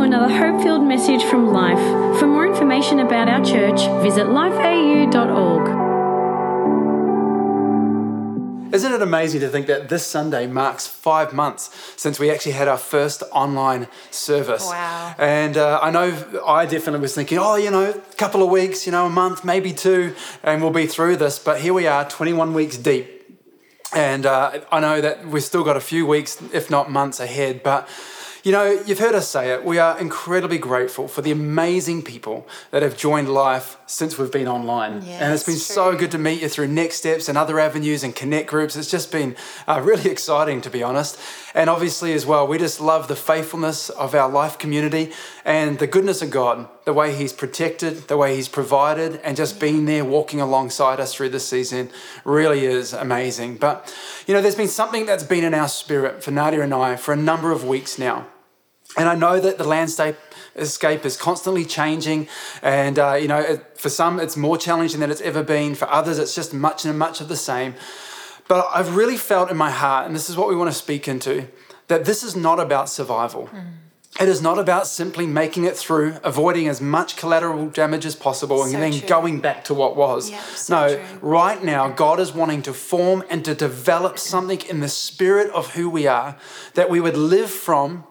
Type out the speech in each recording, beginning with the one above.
to another hope filled message from Life. For more information about our church, visit lifeau.org. Isn't it amazing to think that this Sunday marks five months since we actually had our first online service? Wow. And uh, I know I definitely was thinking, oh, you know, a couple of weeks, you know, a month, maybe two, and we'll be through this. But here we are, 21 weeks deep. And uh, I know that we've still got a few weeks, if not months ahead. But you know, you've heard us say it. We are incredibly grateful for the amazing people that have joined life since we've been online. Yeah, and it's been that's so good to meet you through Next Steps and other avenues and connect groups. It's just been uh, really exciting, to be honest. And obviously, as well, we just love the faithfulness of our life community and the goodness of God, the way He's protected, the way He's provided, and just being there walking alongside us through this season really is amazing. But, you know, there's been something that's been in our spirit for Nadia and I for a number of weeks now. And I know that the landscape escape is constantly changing, and uh, you know, it, for some it's more challenging than it's ever been. For others, it's just much and much of the same. But I've really felt in my heart, and this is what we want to speak into, that this is not about survival. It is not about simply making it through, avoiding as much collateral damage as possible, and So then true. going back to what was. So no, true. right now, God is wanting to form and to develop something in the spirit of who we are that we would live from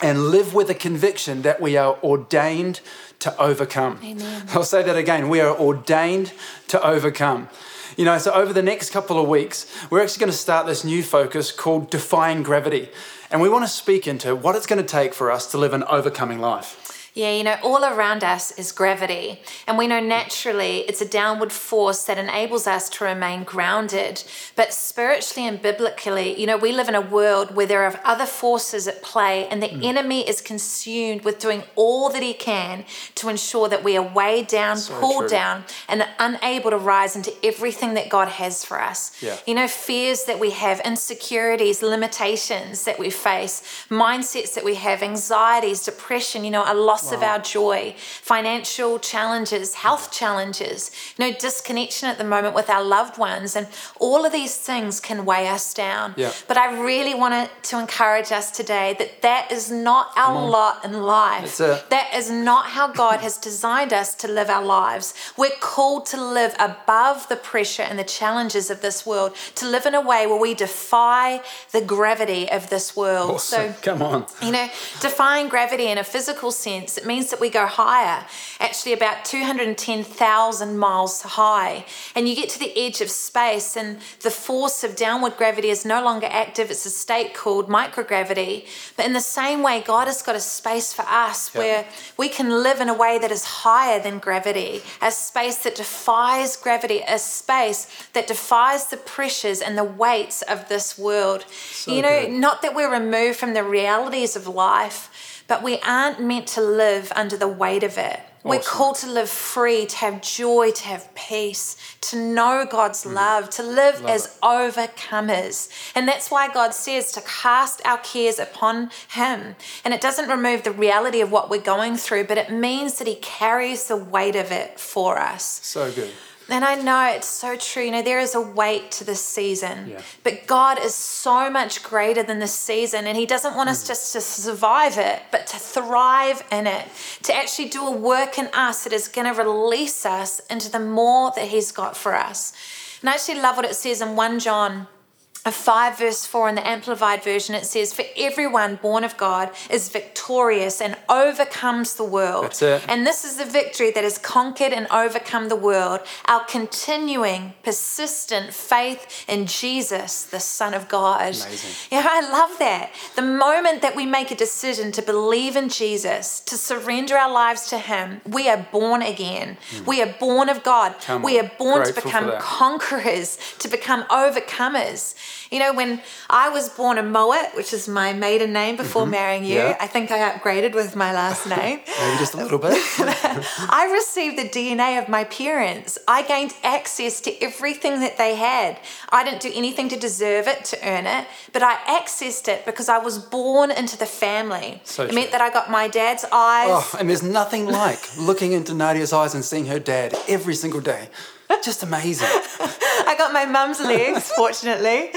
and live with a conviction that we are ordained to overcome. Amen. I'll say that again. We are ordained to overcome. You know, so over the next couple of weeks, we're actually going to start this new focus called Defying Gravity. And we want to speak into what it's going to take for us to live an overcoming life. Yeah, you know, all around us is gravity. And we know naturally it's a downward force that enables us to remain grounded. But spiritually and biblically, you know, we live in a world where there are other forces at play, and the Mm. enemy is consumed with doing all that he can to ensure that we are weighed down, pulled true. down, and unable to rise into everything that God has for us. Yeah. You know, fears that we have, insecurities, limitations that we face, mindsets that we have, anxieties, depression, you know, a loss of our joy, financial challenges, health challenges, you know, disconnection at the moment with our loved ones. And all of these things can weigh us down. Yeah. But I really wanted to encourage us today that that is not our mm-hmm. lot in life. That is not how God has designed us to live our lives. We're called to live above the pressure and the challenges of this world, to live in a way where we defy the gravity of this world. Awesome. Come on. You know, defying gravity in a physical sense, it means that we go higher, actually about 210,000 miles high. And you get to the edge of space, and the force of downward gravity is no longer active. It's a state called microgravity. But in the same way, God has got a space for us Yeah. where we can live in a way that is higher than gravity, a space that defies gravity, a space that defies the pressures and the weights of this world. you know, good. not that we're removed from the realities of life, but we aren't meant to live under the weight of it. We're called to live free, to have joy, to have peace, to know God's love, to live Mm. Love as overcomers. And that's why God says to cast our cares upon Him. And it doesn't remove the reality of what we're going through, but it means that He carries the weight of it for us. So good. And I know it's so true. You know, there is a weight to this season. Yeah. But God is so much greater than this season. And He doesn't want Mm. us just to survive it, but to thrive in it, to actually do a work in us that is going to release us into the more that He's got for us. And I actually love what it says in 1 John. Uh, 5 verse 4 in the amplified version it says for everyone born of god is victorious and overcomes the world That's it. and this is the victory that has conquered and overcome the world our continuing, persistent faith in Jesus, the Son of God. Amazing. Yeah, I love that. The moment that we make a decision to believe in Jesus, to surrender our lives to Him, we are born again. We are born of God. Come we are born to become conquerors, to become overcomers. You know, when I was born a Mowat, which is my maiden name before marrying you, Mm-hmm. Yeah. I think I upgraded with my last name. Maybe just a little bit. I received the DNA of my parents. I gained access to everything that they had. I didn't do anything to deserve it, to earn it, but I accessed it because I was born into the family. So it meant that I got my dad's eyes. Oh, and there's nothing like looking into Nadia's eyes and seeing her dad every single day. Just amazing. I got my mum's legs, fortunately,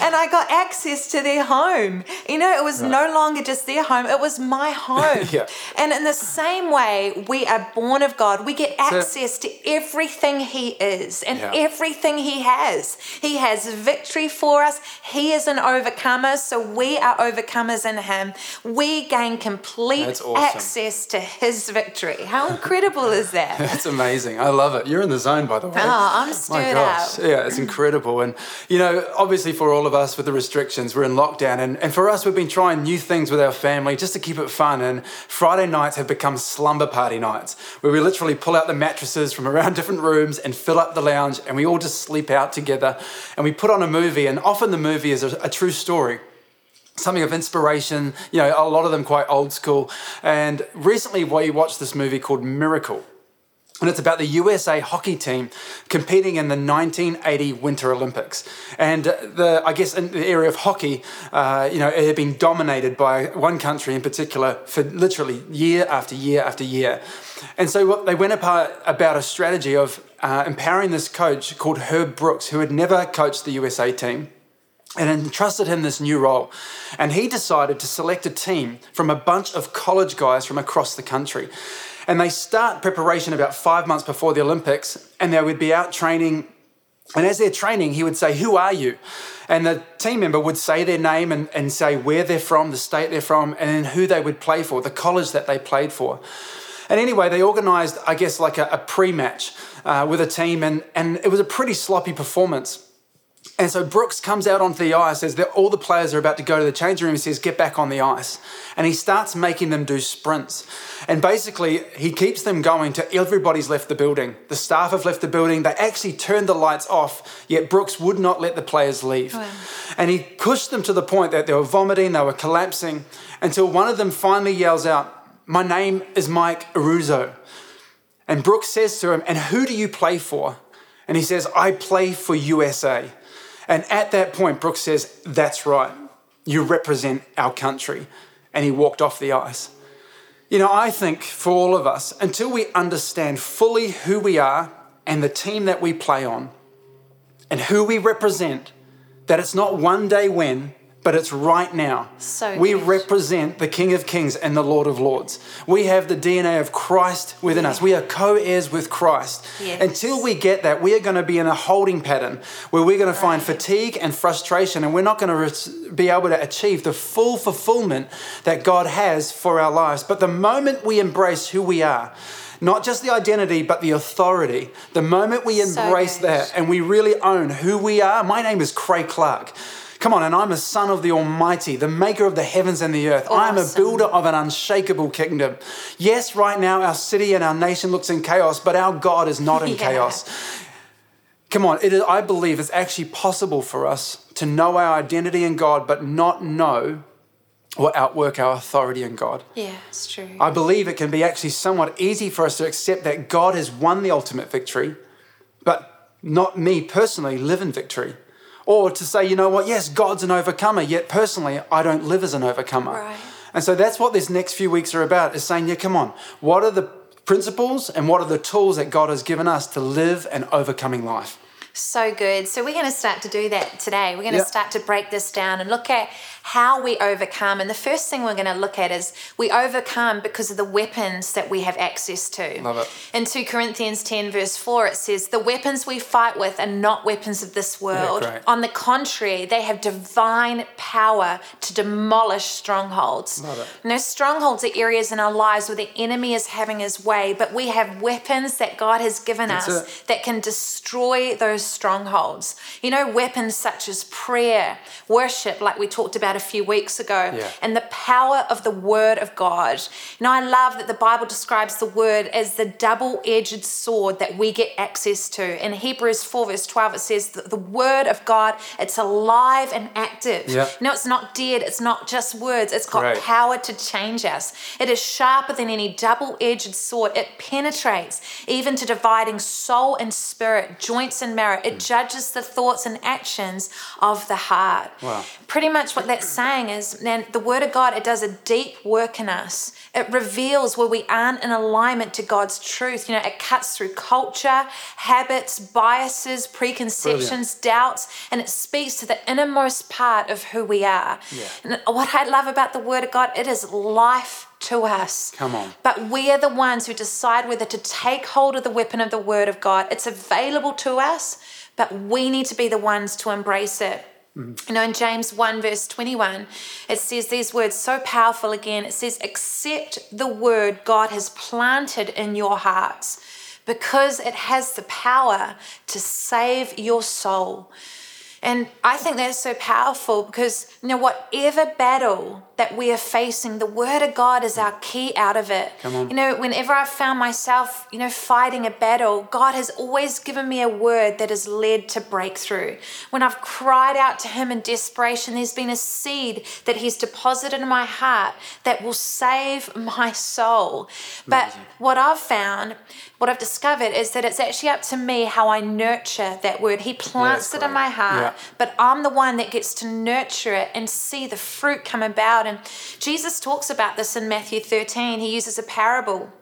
and I got access to their home. You know, it was no longer just their home, it was my home. Yeah. And in the same way, we are born of God. We get access to everything He is and Yeah. everything He has. He has victory for us. He is an overcomer, so we are overcomers in Him. We gain complete awesome. access to His victory. How incredible is that? That's amazing. I love it. You're in the zone, by the way. Oh, I'm My stirred gosh. up. Yeah, it's incredible. And, you know, obviously for all of us with the restrictions, we're in lockdown. And, and for us, we've been trying new things with our family just to keep it fun. And Friday nights have become slumber party nights where we literally pull out the mattresses from around different rooms and fill up the lounge and we all just sleep out together. And we put on a movie. And often the movie is a, a true story something of inspiration, you know, a lot of them quite old school. And recently we watched this movie called Miracle. And it's about the USA hockey team competing in the 1980 Winter Olympics. And the, I guess in the area of hockey, uh, you know, it had been dominated by one country in particular for literally year after year after year. And so what they went apart about a strategy of uh, empowering this coach called Herb Brooks, who had never coached the USA team and entrusted him this new role. And he decided to select a team from a bunch of college guys from across the country. And they start preparation about five months before the Olympics, and they would be out training. And as they're training, he would say, Who are you? And the team member would say their name and, and say where they're from, the state they're from, and then who they would play for, the college that they played for. And anyway, they organised, I guess, like a, a pre match uh, with a team, and, and it was a pretty sloppy performance. And so Brooks comes out onto the ice as all the players are about to go to the changing room. He says, Get back on the ice. And he starts making them do sprints. And basically, he keeps them going till everybody's left the building. The staff have left the building. They actually turned the lights off, yet Brooks would not let the players leave. Oh, wow. And he pushed them to the point that they were vomiting, they were collapsing, until one of them finally yells out, My name is Mike Eruzione. And Brooks says to him, And who do you play for? And he says, I play for USA. And at that point, Brooks says, That's right. You represent our country. And he walked off the ice. You know, I think for all of us, until we understand fully who we are and the team that we play on and who we represent, that it's not one day when, but it's right now. So we good. represent the King of Kings and the Lord of Lords. We have the DNA of Christ within us. We are co heirs with Christ. Yes. Until we get that, we are going to be in a holding pattern where we're going to find fatigue and frustration, and we're not going to be able to achieve the full fulfillment that God has for our lives. But the moment we embrace who we are, not just the identity, but the authority. The moment we embrace good. that and we really own who we are. My name is Craig Clark. Come on, and I'm a son of the Almighty, the maker of the heavens and the earth. I am a builder of an unshakable kingdom. Yes, right now our city and our nation looks in chaos, but our God is not in Yeah. chaos. Come on, it is, I believe it's actually possible for us to know our identity in God, but not know or outwork our authority in God. Yeah, it's true. I believe it can be actually somewhat easy for us to accept that God has won the ultimate victory, but not me personally live in victory. Or to say, you know what, yes, God's an overcomer, yet personally, I don't live as an overcomer. Right. And so that's what this next few weeks are about is saying, yeah, come on, what are the principles and what are the tools that God has given us to live an overcoming life? So good. So we're going to start to do that today. We're going to Yeah. start to break this down and look at how we overcome. And the first thing we're going to look at is we overcome because of the weapons that we have access to. Love it. In 2 Corinthians 10, verse 4, it says, The weapons we fight with are not weapons of this world. great. On the contrary, they have divine power to demolish strongholds. Love it. No strongholds are areas in our lives where the enemy is having his way, but we have weapons that God has given That's us it. that can destroy those strongholds. You know, weapons such as prayer, worship, like we talked about a few weeks ago, Yeah. and the power of the Word of God. You know, I love that the Bible describes the Word as the double edged sword that we get access to. In Hebrews 4, verse 12, it says that the Word of God, it's alive and active. Yeah. Know, it's not dead, it's not just words, it's got Great. power to change us. It is sharper than any double edged sword. It penetrates even to dividing soul and spirit, joints and marrow. It hmm. judges the thoughts and actions of the heart. Wow. Pretty much what that's saying is, man, the Word of God, it does a deep work in us. It reveals where we aren't in alignment to God's truth. You know, it cuts through culture, habits, biases, preconceptions, doubts, and it speaks to the innermost part of who we are. Yeah. And what I love about the Word of God, it is life to us. Come on. But we are the ones who decide whether to take hold of the weapon of the Word of God. It's available to us, but we need to be the ones to embrace it. Mm-hmm. You know, in James 1, verse 21, it says these words so powerful again. It says, Accept the word God has planted in your hearts because it has the power to save your soul. And I think that's so powerful because, you know, whatever battle that we are facing, the Word of God is our key out of it. Come on. You know, whenever I've found myself, you know, fighting a battle, God has always given me a word that has led to breakthrough. When I've cried out to Him in desperation, there's been a seed that He's deposited in my heart that will save my soul. But Amazing. what I've found, what I've discovered is that it's actually up to me how I nurture that word. He plants it in my heart, Yeah. But I'm the one that gets to nurture it and see the fruit come about. And Jesus talks about this in Matthew 13. He uses a parable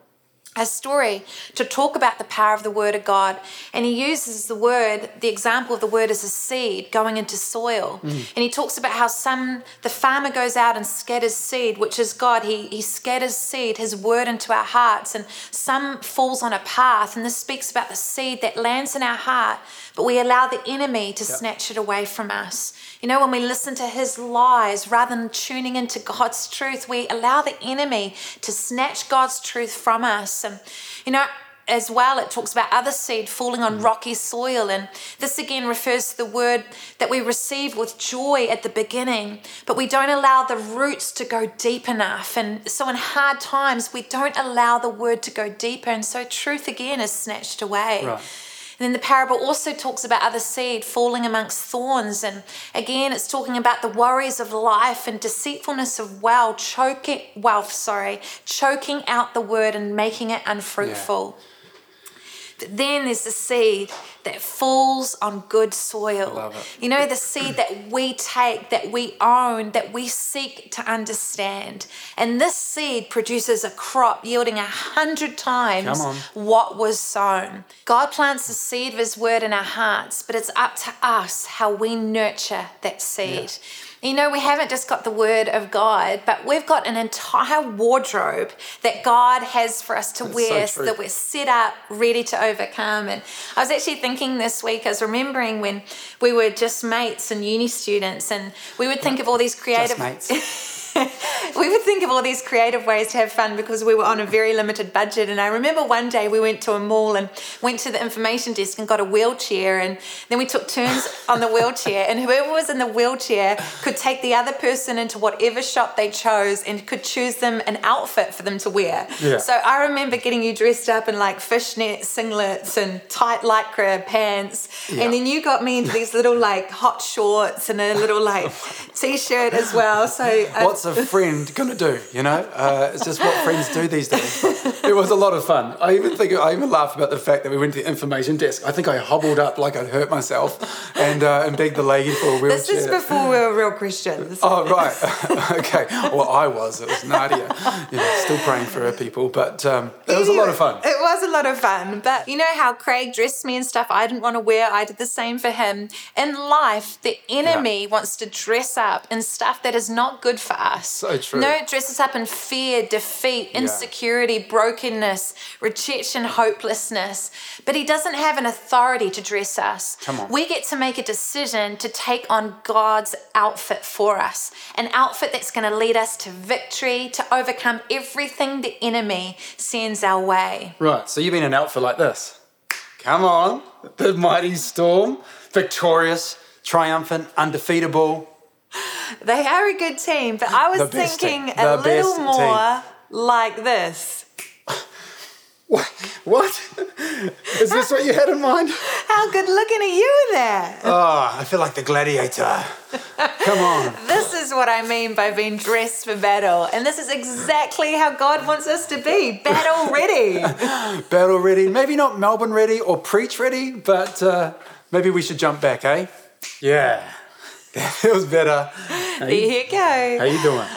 a story to talk about the power of the word of God. And he uses the word, the example of the word as a seed going into soil. Mm-hmm. And he talks about how some, the farmer goes out and scatters seed, which is God. He, he scatters seed, his word into our hearts. And some falls on a path. And this speaks about the seed that lands in our heart, but we allow the enemy to snatch it away from us. You know, when we listen to his lies rather than tuning into God's truth, we allow the enemy to snatch God's truth from us. And, you know, as well, it talks about other seed falling on rocky soil. And this again refers to the word that we receive with joy at the beginning, but we don't allow the roots to go deep enough. And so, in hard times, we don't allow the word to go deeper. And so, truth again is snatched away. Right. Then the parable also talks about other seed falling amongst thorns. And again, it's talking about the worries of life and deceitfulness of wealth, choking wealth, sorry, choking out the word and making it unfruitful. But then there's the seed that falls on good soil. You know, the seed that we take, that we own, that we seek to understand. And this seed produces a crop yielding a hundred times what was sown. God plants the seed of His word in our hearts, but it's up to us how we nurture that seed. You know, we haven't just got the word of God, but we've got an entire wardrobe that God has for us to That's wear so so that we're set up, ready to overcome. And I was actually thinking this week, I was remembering when we were just mates and uni students, and we would think of all these creative. we would think of all these creative ways to have fun because we were on a very limited budget. And I remember one day we went to a mall and went to the information desk and got a wheelchair. And then we took turns on the wheelchair. And whoever was in the wheelchair could take the other person into whatever shop they chose and could choose them an outfit for them to wear. Yeah. So I remember getting you dressed up in like fishnet singlets and tight lycra pants. Yeah. And then you got me into these little like hot shorts and a little like t shirt as well. So uh, What's a friend gonna do? You know, uh, it's just what friends do these days. It was a lot of fun. I even think I even laugh about the fact that we went to the information desk. I think I hobbled up like I'd hurt myself, and uh, and begged the lady for a wheelchair. This is before we were real Christians. Oh right, okay. Well, I was. It was Nadia. You know, still praying for her people, but um, it was a lot of fun. It was a lot of fun. But you know how Craig dressed me and stuff I didn't want to wear? I did the same for him. In life, the enemy wants to dress up in stuff that is not good for us. So true. No, it dresses up in fear, defeat, insecurity, brokenness, rejection, hopelessness. But he doesn't have an authority to dress us. Come on. We get to make a decision to take on God's outfit for us, an outfit that's going to lead us to victory, to overcome everything the enemy sends our way. Right. So you've been an outfit like this. Come on, the mighty storm, victorious, triumphant, undefeatable. They are a good team, but I was thinking team. a The little more like this. What? Is this what you had in mind? How good looking are you there? Oh, I feel like the gladiator. Come on. This is what I mean by being dressed for battle. And this is exactly how God wants us to be battle ready. Battle ready. Maybe not Melbourne ready or preach ready, but uh, Maybe we should jump back, eh? Yeah. it was better. There you go. How you doing?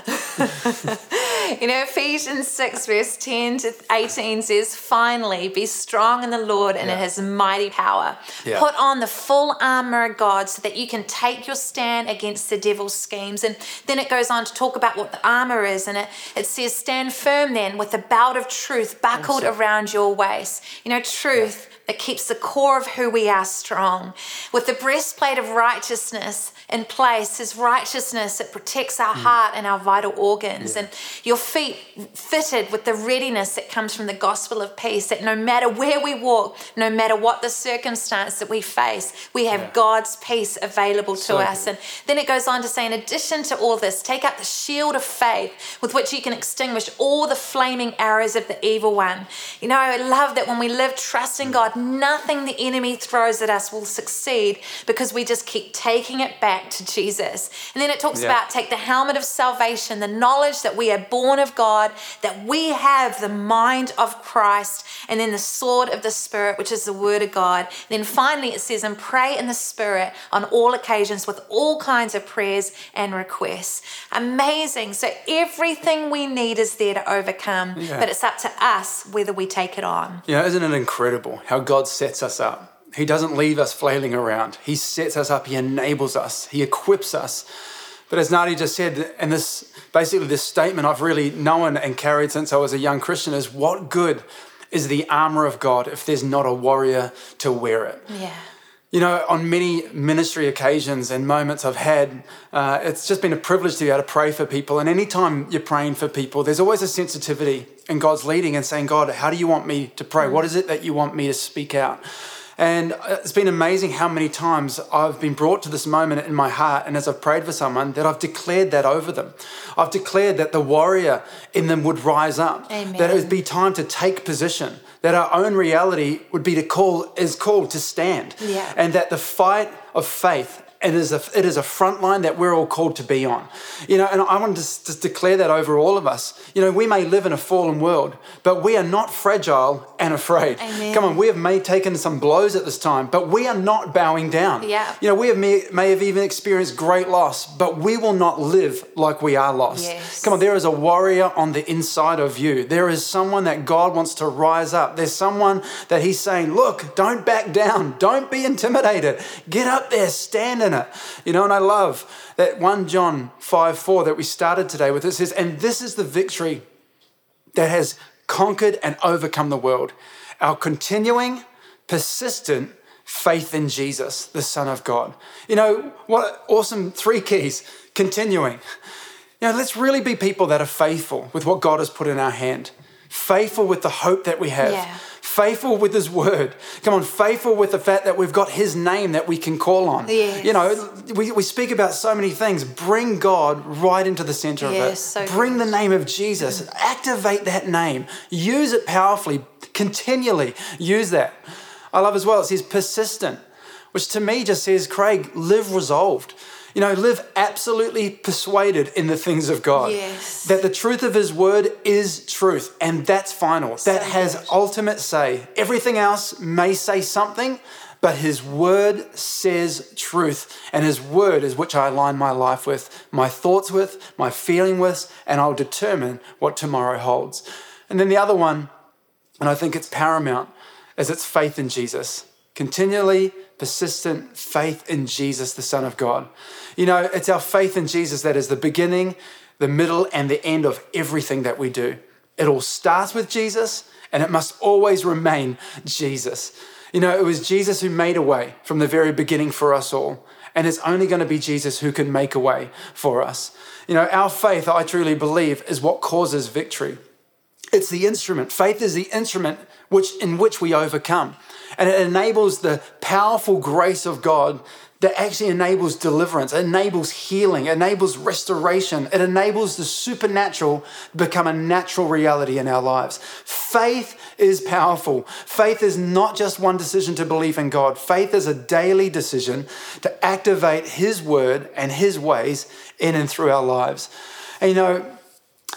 You know, Ephesians 6, verse 10 to 18 says, Finally, be strong in the Lord and in Yeah. his mighty power. Yeah. Put on the full armor of God so that you can take your stand against the devil's schemes. And then it goes on to talk about what the armor is. And it, it says, Stand firm then with the belt of truth buckled Awesome. around your waist. You know, truth. That keeps the core of who we are strong. With the breastplate of righteousness in place, His righteousness, that protects our mm. heart and our vital organs. And your feet fitted with the readiness that comes from the gospel of peace, that no matter where we walk, no matter what the circumstance that we face, we have Yeah. God's peace available to So us. good. And then it goes on to say, in addition to all this, take up the shield of faith with which you can extinguish all the flaming arrows of the evil one. You know, I love that when we live trusting mm. God, nothing the enemy throws at us will succeed because we just keep taking it back to Jesus. And then it talks Yeah. about take the helmet of salvation, the knowledge that we are born of God, that we have the mind of Christ, and then the sword of the Spirit, which is the word of God. then finally, it says, and pray in the Spirit on all occasions with all kinds of prayers and requests. Amazing. So everything we need is there to overcome, Yeah. but it's up to us whether we take it on. Yeah, isn't it incredible how God sets us up? He doesn't leave us flailing around. He sets us up, He enables us, He equips us. But as Nadi just said, and this basically this statement I've really known and carried since I was a young Christian is what good is the armor of God if there's not a warrior to wear it? Yeah. You know, on many ministry occasions and moments I've had, uh, it's just been a privilege to be able to pray for people. And anytime you're praying for people, there's always a sensitivity in God's leading and saying, God, how do you want me to pray? What is it that you want me to speak out? And it's been amazing how many times I've been brought to this moment in my heart, and as I've prayed for someone, that I've declared that over them. I've declared that the warrior in them would rise up, Amen. that it would be time to take position, that our own reality would be to call is called to stand, Yeah. and that the fight of faith it is a it is a front line that we're all called to be on, you know. And I want to just, declare that over all of us. You know, we may live in a fallen world, but we are not fragile and afraid. Amen. Come on, we have may taken some blows at this time, but we are not bowing down. Yeah. You know, we have may, may have even experienced great loss, but we will not live like we are lost. Yes. Come on, there is a warrior on the inside of you. There is someone that God wants to rise up. There's someone that He's saying, Look, don't back down. Don't be intimidated. Get up there, stand in it. You know, and I love that 1 John 5 4 that we started today with. It says, And this is the victory that has conquered and overcome the world. Our continuing, persistent faith in Jesus, the Son of God. You know, what awesome three keys continuing. You know, let's really be people that are faithful with what God has put in our hand, faithful with the hope that we have. Yeah. Faithful with his word. Come on, faithful with the fact that we've got his name that we can call on. Yes. You know, we, we speak about so many things. Bring God right into the center of Yes, it. so Bring good. the name of Jesus. Activate that name. Use it powerfully. Continually use that. I love as well, it says persistent, which to me just says, Craig, live resolved. You know, live absolutely persuaded in the things of God. Yes. That the truth of His word is truth, and that's final. that has good. ultimate say. Everything else may say something, but His word says truth, and His word is which I align my life with, my thoughts with, my feeling with, and I'll determine what tomorrow holds. And then the other one, and I think it's paramount, is it's faith in Jesus. Continually persistent faith in Jesus, the Son of God. You know, it's our faith in Jesus that is the beginning, the middle, and the end of everything that we do. It all starts with Jesus, and it must always remain Jesus. You know, it was Jesus who made a way from the very beginning for us all. And it's only going to be Jesus who can make a way for us. You know, our faith, I truly believe, is what causes victory. It's the instrument. Faith is the instrument which, in which we overcome. And it enables the powerful grace of God that actually enables deliverance, it enables healing, it enables restoration, it enables the supernatural become a natural reality in our lives. Faith is powerful. Faith is not just one decision to believe in God, faith is a daily decision to activate His word and His ways in and through our lives. And you know,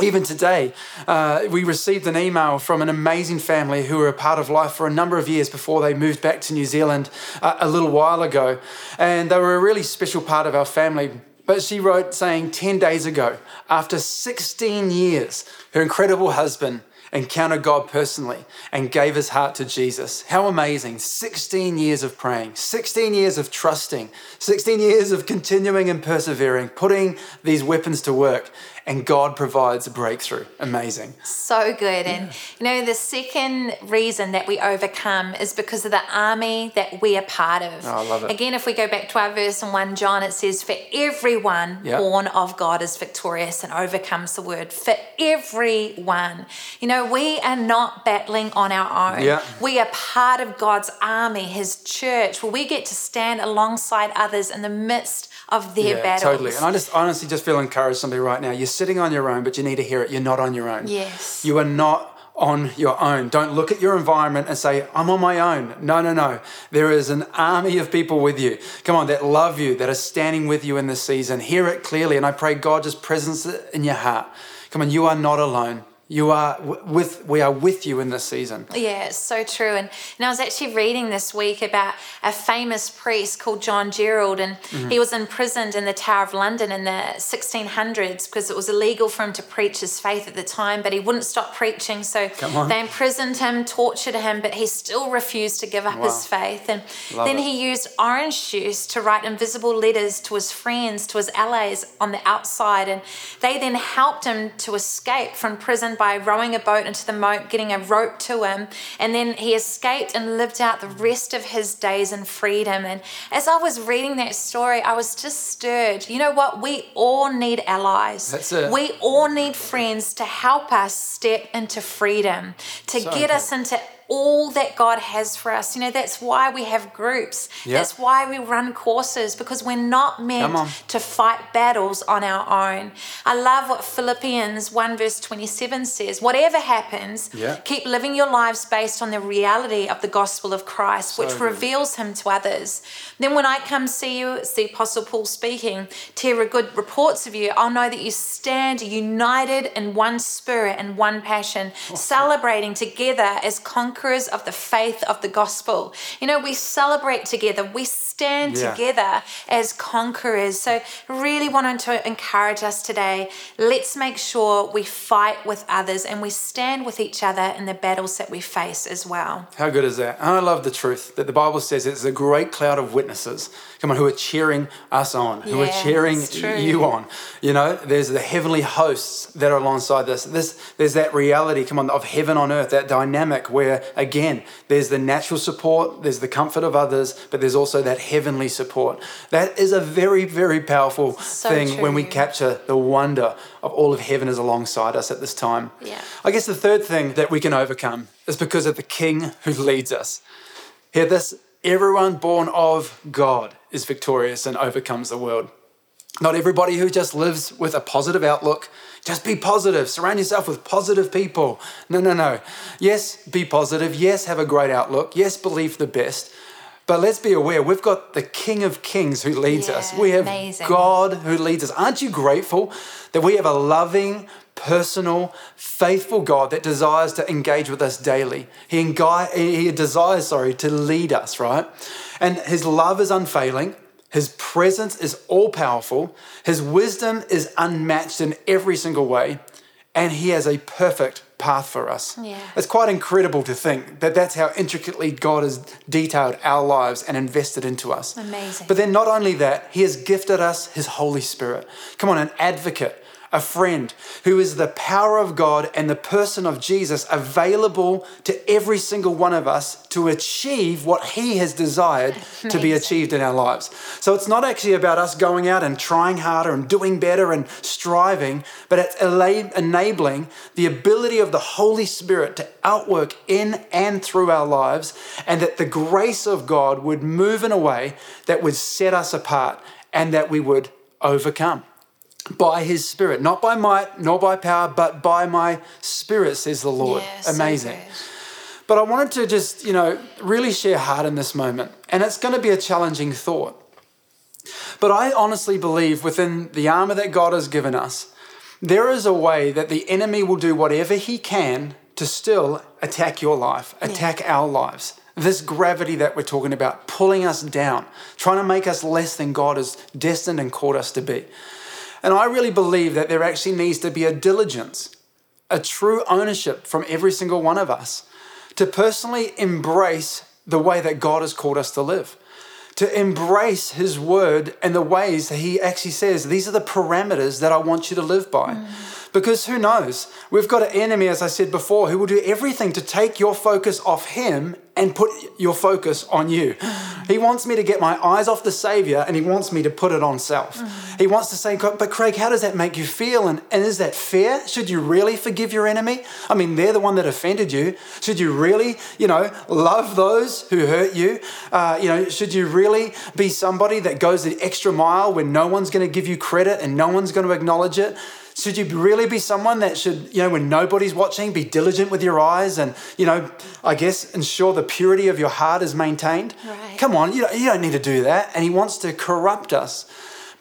even today, uh, we received an email from an amazing family who were a part of life for a number of years before they moved back to New Zealand uh, a little while ago. And they were a really special part of our family. But she wrote saying 10 days ago, after 16 years, her incredible husband encountered God personally and gave his heart to Jesus. How amazing. 16 years of praying, 16 years of trusting, 16 years of continuing and persevering, putting these weapons to work and God provides a breakthrough. Amazing. So good. And you know, the second reason that we overcome is because of the army that we are part of. Oh, I love it. Again, if we go back to our verse in 1 John, it says, For everyone Yeah. born of God is victorious and overcomes the word. For everyone. You know, we are not battling on our own. Yeah. We are part of God's army, his church, where we get to stand alongside others in the midst of their yeah, battles. totally. And I just honestly just feel encouraged somebody right now. You're sitting on your own, but you need to hear it. You're not on your own. Yes. You are not on your own. Don't look at your environment and say, I'm on my own. No, no, no. There is an army of people with you. Come on, that love you, that are standing with you in this season. Hear it clearly. And I pray God just presence it in your heart. Come on, you are not alone. You are with, we are with you in this season. Yeah, it's so true. And, and I was actually reading this week about a famous priest called John Gerard, and Mm-hmm. he was imprisoned in the Tower of London in the 1600s because it was illegal for him to preach his faith at the time, but he wouldn't stop preaching. So they imprisoned him, tortured him, but he still refused to give up his faith. And Love then it. he used orange juice to write invisible letters to his friends, to his allies on the outside. And they then helped him to escape from prison by rowing a boat into the moat, getting a rope to him. And then he escaped and lived out the rest of his days in freedom. And as I was reading that story, I was just stirred. You know what? We all need allies. That's it. We all need friends to help us step into freedom, to So get us into all that God has for us. You know, that's why we have groups. Yeah. That's why we run courses because we're not meant to fight battles on our own. I love what Philippians 1 verse 27 says. Whatever happens, Yeah. keep living your lives based on the reality of the gospel of Christ, which good. reveals him to others. Then when I come see you, it's the Apostle Paul speaking, to hear good reports of you, I'll know that you stand united in one spirit and one passion, celebrating together as conquerors of the faith of the gospel. You know, we celebrate together, we stand Yeah. together as conquerors. So, really wanting to encourage us today let's make sure we fight with others and we stand with each other in the battles that we face as well. How good is that? And I love the truth that the Bible says it's a great cloud of witnesses, come on, who are cheering us on, who are cheering you on. You know, there's the heavenly hosts that are alongside this. This there's that reality, come on, of heaven on earth, that dynamic where again, there's the natural support, there's the comfort of others, but there's also that heavenly support. That is a very, very powerful So thing when we capture the wonder of all of heaven is alongside us at this time. Yeah. I guess the third thing that we can overcome is because of the King who leads us. Hear this everyone born of God is victorious and overcomes the world. Not everybody who just lives with a positive outlook. Just be positive. Surround yourself with positive people. No, no, no. Yes, be positive. Yes, have a great outlook. Yes, believe the best. But let's be aware, we've got the King of Kings who leads us. We have amazing. God who leads us. Aren't you grateful that we have a loving, personal, faithful God that desires to engage with us daily? He, engi- he desires, sorry, to lead us, right? And his love is unfailing. His presence is all powerful. His wisdom is unmatched in every single way. And he has a perfect path for us. Yeah. It's quite incredible to think that that's how intricately God has detailed our lives and invested into us. Amazing. But then, not only that, He has gifted us His Holy Spirit. Come on, an advocate, a friend who is the power of God and the person of Jesus available to every single one of us to achieve what He has desired to be achieved in our lives. So it's not actually about us going out and trying harder and doing better and striving, but it's enabling the ability of the Holy Spirit to outwork in and through our lives, and that the grace of God would move in a way that would set us apart and that we would overcome by his spirit, not by might nor by power, but by my spirit, says the Lord. Yeah, Amazing. good. But I wanted to just, you know, really share heart in this moment. And it's going to be a challenging thought. But I honestly believe within the armor that God has given us there is a way that the enemy will do whatever he can to still attack your life, attack yeah. our lives. This gravity that we're talking about, pulling us down, trying to make us less than God has destined and called us to be. And I really believe that there actually needs to be a diligence, a true ownership from every single one of us to personally embrace the way that God has called us to live to embrace his word and the ways that he actually says, these are the parameters that I want you to live by. Mm. Because who knows? We've got an enemy, as I said before, who will do everything to take your focus off him and put your focus on you. He wants me to get my eyes off the Savior and he wants me to put it on self. Mm. He wants to say, but Craig, how does that make you feel? And, and is that fair? Should you really forgive your enemy? I mean, they're the one that offended you. Should you really, you know, love those who hurt you? Uh, you know, should you really be somebody that goes the extra mile when no one's going to give you credit and no one's going to acknowledge it? Should you really be someone that should, you know, when nobody's watching, be diligent with your eyes and, you know, I guess ensure the purity of your heart is maintained? Right. Come on, you don't, you don't need to do that. And he wants to corrupt us.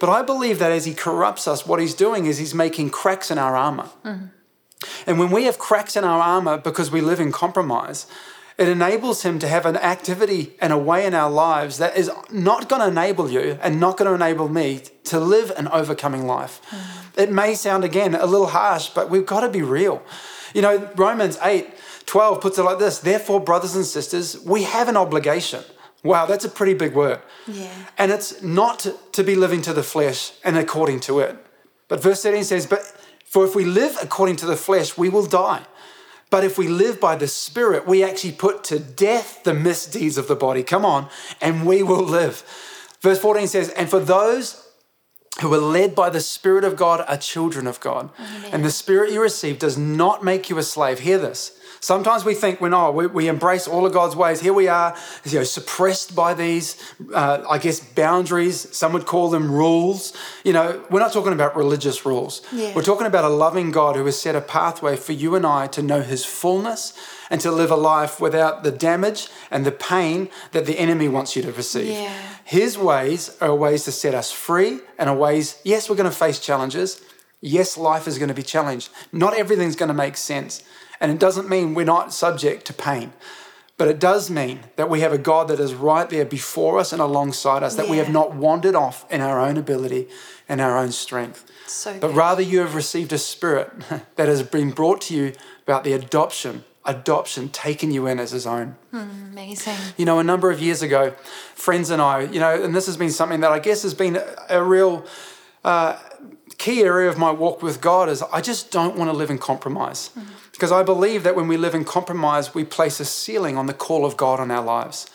But I believe that as he corrupts us, what he's doing is he's making cracks in our armor. Mm-hmm. And when we have cracks in our armor because we live in compromise, it enables him to have an activity and a way in our lives that is not going to enable you and not going to enable me to live an overcoming life. Mm. It may sound again a little harsh, but we've got to be real. You know, Romans 8 12 puts it like this Therefore, brothers and sisters, we have an obligation. Wow, that's a pretty big word. Yeah. And it's not to be living to the flesh and according to it. But verse 13 says, But for if we live according to the flesh, we will die. But if we live by the Spirit, we actually put to death the misdeeds of the body. Come on, and we will live. Verse 14 says, And for those who are led by the Spirit of God are children of God. Amen. And the Spirit you receive does not make you a slave. Hear this. Sometimes we think when oh we, we embrace all of God's ways. Here we are, you know, suppressed by these, uh, I guess, boundaries. Some would call them rules. You know, we're not talking about religious rules. Yeah. We're talking about a loving God who has set a pathway for you and I to know His fullness and to live a life without the damage and the pain that the enemy wants you to receive. Yeah. His ways are ways to set us free and are ways, yes, we're going to face challenges. Yes, life is going to be challenged. Not everything's going to make sense. And it doesn't mean we're not subject to pain. But it does mean that we have a God that is right there before us and alongside us, that yeah. we have not wandered off in our own ability and our own strength. So but rather, you have received a spirit that has been brought to you about the adoption adoption, taking you in as his own. Mm, amazing. You know, a number of years ago, friends and I, you know, and this has been something that I guess has been a, a real uh, key area of my walk with God is I just don't want to live in compromise. Mm. Because I believe that when we live in compromise, we place a ceiling on the call of God on our lives.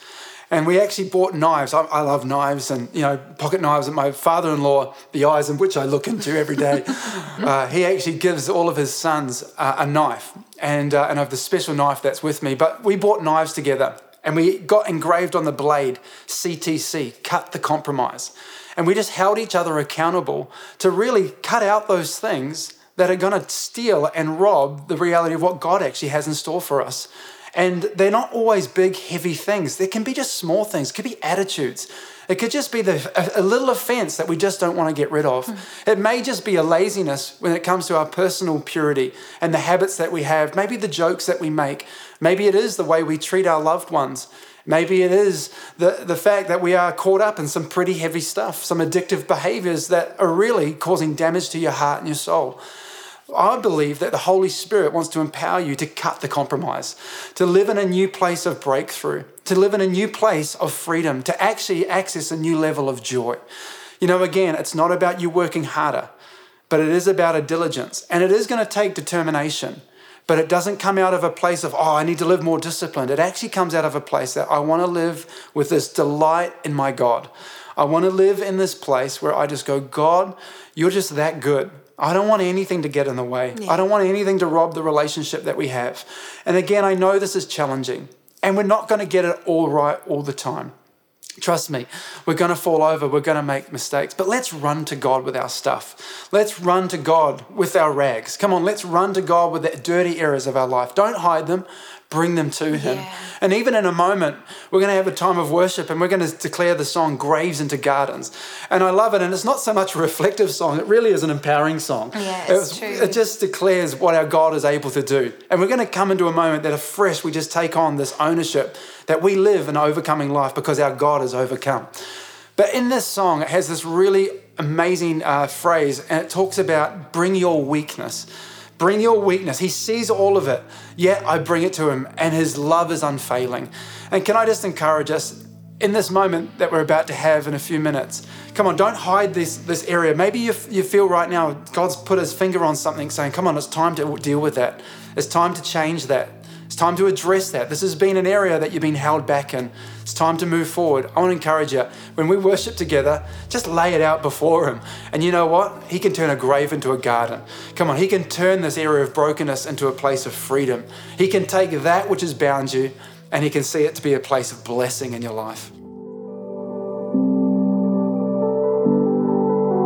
And we actually bought knives. I, I, love knives and, you know, pocket knives. And my father in law, the eyes in which I look into every day, uh, he actually gives all of his sons uh, a knife. And, uh, and I have the special knife that's with me. But we bought knives together and we got engraved on the blade CTC, cut the compromise. And we just held each other accountable to really cut out those things that are going to steal and rob the reality of what God actually has in store for us. And they're not always big, heavy things. There can be just small things. It could be attitudes. It could just be the, a, a little offense that we just don't want to get rid of. Mm. It may just be a laziness when it comes to our personal purity and the habits that we have. Maybe the jokes that we make. Maybe it is the way we treat our loved ones. Maybe it is the, the fact that we are caught up in some pretty heavy stuff, some addictive behaviors that are really causing damage to your heart and your soul. I believe that the Holy Spirit wants to empower you to cut the compromise, to live in a new place of breakthrough, to live in a new place of freedom, to actually access a new level of joy. You know, again, it's not about you working harder, but it is about a diligence and it is going to take determination. But it doesn't come out of a place of, oh, I need to live more disciplined. It actually comes out of a place that I want to live with this delight in my God. I want to live in this place where I just go, God, you're just that good. I don't want anything to get in the way. Yeah. I don't want anything to rob the relationship that we have. And again, I know this is challenging, and we're not going to get it all right all the time. Trust me, we're going to fall over, we're going to make mistakes, but let's run to God with our stuff. Let's run to God with our rags. Come on, let's run to God with the dirty areas of our life. Don't hide them, bring them to Him. Yeah. And even in a moment, we're going to have a time of worship and we're going to declare the song Graves into Gardens. And I love it. And it's not so much a reflective song, it really is an empowering song. Yeah, It it's was- true. It just declares what our God is able to do. And we're going to come into a moment that afresh we just take on this ownership that we live an overcoming life because our God has overcome. But in this song, it has this really amazing uh, phrase, and it talks about bring your weakness. Bring your weakness. He sees all of it, yet I bring it to him, and his love is unfailing. And can I just encourage us in this moment that we're about to have in a few minutes? Come on, don't hide this, this area. Maybe you, you feel right now God's put his finger on something saying, Come on, it's time to deal with that. It's time to change that. It's time to address that. This has been an area that you've been held back in. It's time to move forward. I want to encourage you when we worship together, just lay it out before Him. And you know what? He can turn a grave into a garden. Come on, He can turn this area of brokenness into a place of freedom. He can take that which has bound you and He can see it to be a place of blessing in your life.